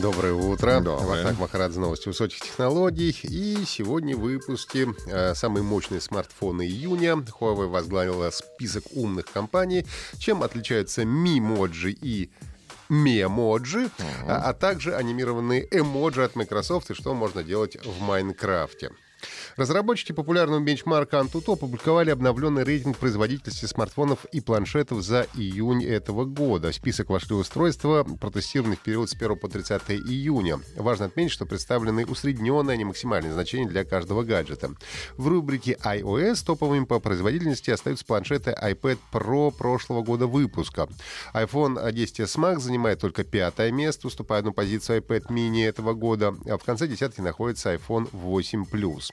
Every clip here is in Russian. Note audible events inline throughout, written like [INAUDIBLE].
Доброе утро. Доброе. Вахтанг Махарадзе, новости высоких технологий. И сегодня в выпуске э, самые мощные смартфоны июня. Huawei возглавила список умных компаний. Чем отличаются Mimoji и Мемоджи, а, а также анимированные эмоджи от Microsoft и что можно делать в Майнкрафте. Разработчики популярного бенчмарка Antutu опубликовали обновленный рейтинг производительности смартфонов и планшетов за июнь этого года. В список вошли устройства, протестированные в период с 1 по 30 июня. Важно отметить, что представлены усредненные, а не максимальные значения для каждого гаджета. В рубрике iOS топовыми по производительности остаются планшеты iPad Pro прошлого года выпуска. iPhone 10s Max занимает только пятое место, уступая одну позицию iPad mini этого года. А в конце десятки находится iPhone 8 Plus.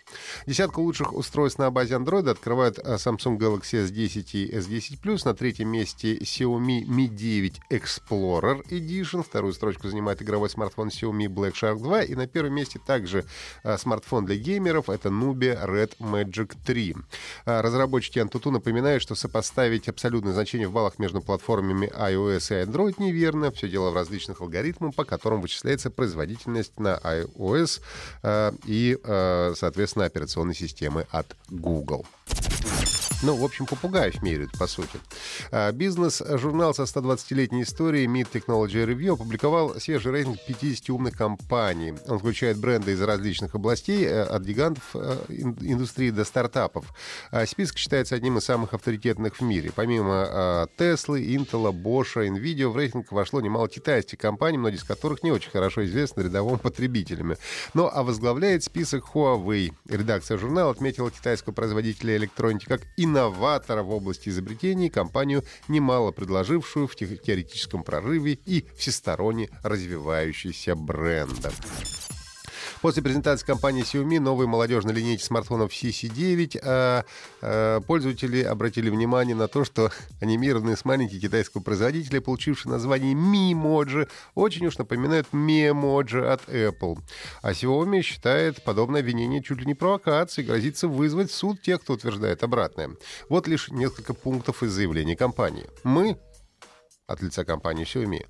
Десятку лучших устройств на базе Android открывают а, Samsung Galaxy S10 и S10 Plus. На третьем месте Xiaomi Mi 9 Explorer Edition. Вторую строчку занимает игровой смартфон Xiaomi Black Shark 2. И на первом месте также а, смартфон для геймеров. Это Nubia Red Magic 3. А, Разработчики Antutu напоминают, что сопоставить абсолютное значение в баллах между платформами iOS и Android неверно. Все дело в различных алгоритмах, по которым вычисляется производительность на iOS э, и, э, соответственно, операционной системы от Google. Ну, в общем, попугаев меряют, по сути. А, Бизнес-журнал со 120-летней историей Mid Technology Review опубликовал свежий рейтинг 50 умных компаний. Он включает бренды из различных областей, э, от гигантов э, ин- индустрии до стартапов. А Список считается одним из самых авторитетных в мире. Помимо а, Tesla, Intel, Bosch, Nvidia, в рейтинг вошло немало китайских компаний, многие из которых не очень хорошо известны рядовым потребителям. Ну, а возглавляет список Huawei. Редакция журнала отметила китайского производителя электроники как инноватора в области изобретений, компанию, немало предложившую в те- теоретическом прорыве и всесторонне развивающийся бренда. После презентации компании Xiaomi новой молодежной линейки смартфонов CC9 а, а, пользователи обратили внимание на то, что [LAUGHS] анимированные с маленькие китайского производителя, получившие название Mimoji, очень уж напоминают Memoji от Apple. А Xiaomi считает подобное обвинение чуть ли не провокацией, грозится вызвать в суд тех, кто утверждает обратное. Вот лишь несколько пунктов из заявления компании. Мы от лица компании Xiaomi,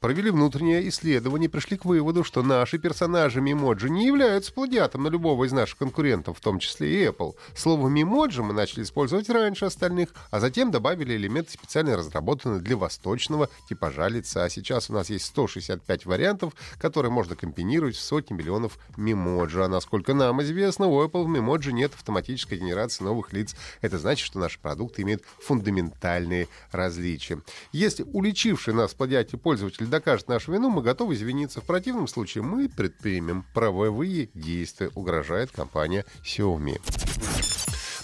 провели внутреннее исследование и пришли к выводу, что наши персонажи Мимоджи не являются плагиатом на любого из наших конкурентов, в том числе и Apple. Слово Мимоджи мы начали использовать раньше остальных, а затем добавили элементы, специально разработанные для восточного типажа лица. Сейчас у нас есть 165 вариантов, которые можно комбинировать в сотни миллионов Мимоджи. А насколько нам известно, у Apple в Мимоджи нет автоматической генерации новых лиц. Это значит, что наши продукты имеют фундаментальные различия. Если уличивший нас в плагиате пользователь докажет нашу вину, мы готовы извиниться. В противном случае мы предпримем правовые действия, угрожает компания Xiaomi.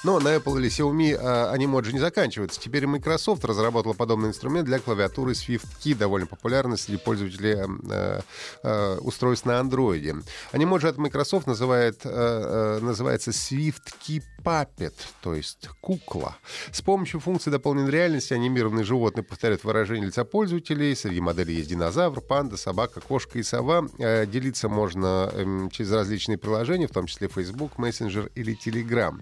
Но на Apple или Xiaomi а, анимоджи не заканчиваются. Теперь Microsoft разработала подобный инструмент для клавиатуры SwiftKey, довольно популярный среди пользователей э, э, устройств на Android. Анимоджи от Microsoft называет, э, э, называется SwiftKey Puppet, то есть кукла. С помощью функции дополненной реальности анимированные животные повторяют выражение лица пользователей. Среди моделей есть динозавр, панда, собака, кошка и сова. Э, Делиться можно эм, через различные приложения, в том числе Facebook, Messenger или Telegram.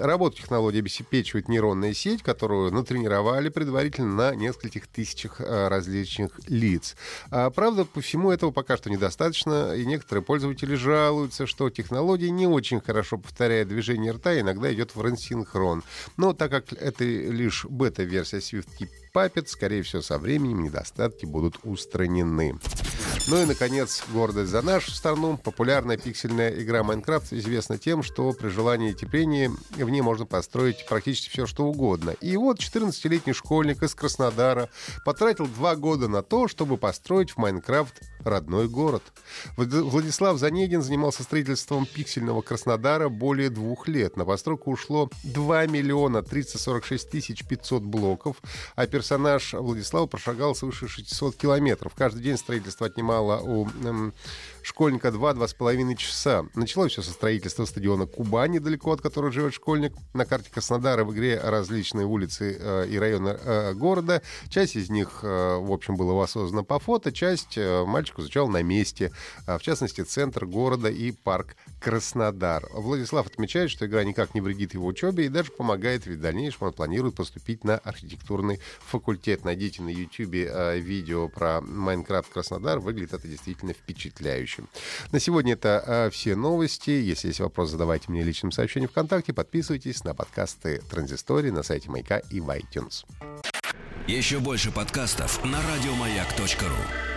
Работу технологии обеспечивает нейронная сеть, которую натренировали предварительно на нескольких тысячах э, различных лиц. А, Правда, по всему этого пока что недостаточно, и некоторые пользователи жалуются, что технология не очень хорошо повторяет движение рта, и иногда идет в рассинхрон. Но так как это лишь бета-версия SwiftKey Puppet, скорее всего, со временем недостатки будут устранены. Ну и, наконец, гордость за нашу страну. Популярная пиксельная игра Майнкрафт известна тем, что при желании и теплении в ней можно построить практически все, что угодно. И вот 14-летний школьник из Краснодара потратил два года на то, чтобы построить в Майнкрафт родной город. Влад- Владислав Занегин занимался строительством пиксельного Краснодара более двух лет. На постройку ушло 2 миллиона 346 тысяч 500 блоков, а персонаж Владислава прошагал свыше 600 километров. Каждый день строительство отнимало у школьника 2-2,5 часа. Началось все со строительства стадиона Кубани, недалеко от которого живет школьник. На карте Краснодара в игре различные улицы э, и районы э, города. Часть из них, э, в общем, была воссоздана по фото, часть э, мальчик изучал на месте. Э, в частности, центр города и парк Краснодар. Владислав отмечает, что игра никак не вредит его учебе и даже помогает, ведь в дальнейшем он планирует поступить на архитектурный факультет. Найдите на YouTube э, видео про Майнкрафт Краснодар. Выглядит это действительно впечатляюще. На сегодня это э, все новости. Если есть вопрос, задавайте мне личным сообщением ВКонтакте. Подписывайтесь на подкасты Транзистории на сайте Маяка и в iTunes. Еще больше подкастов на радиомаяк.ру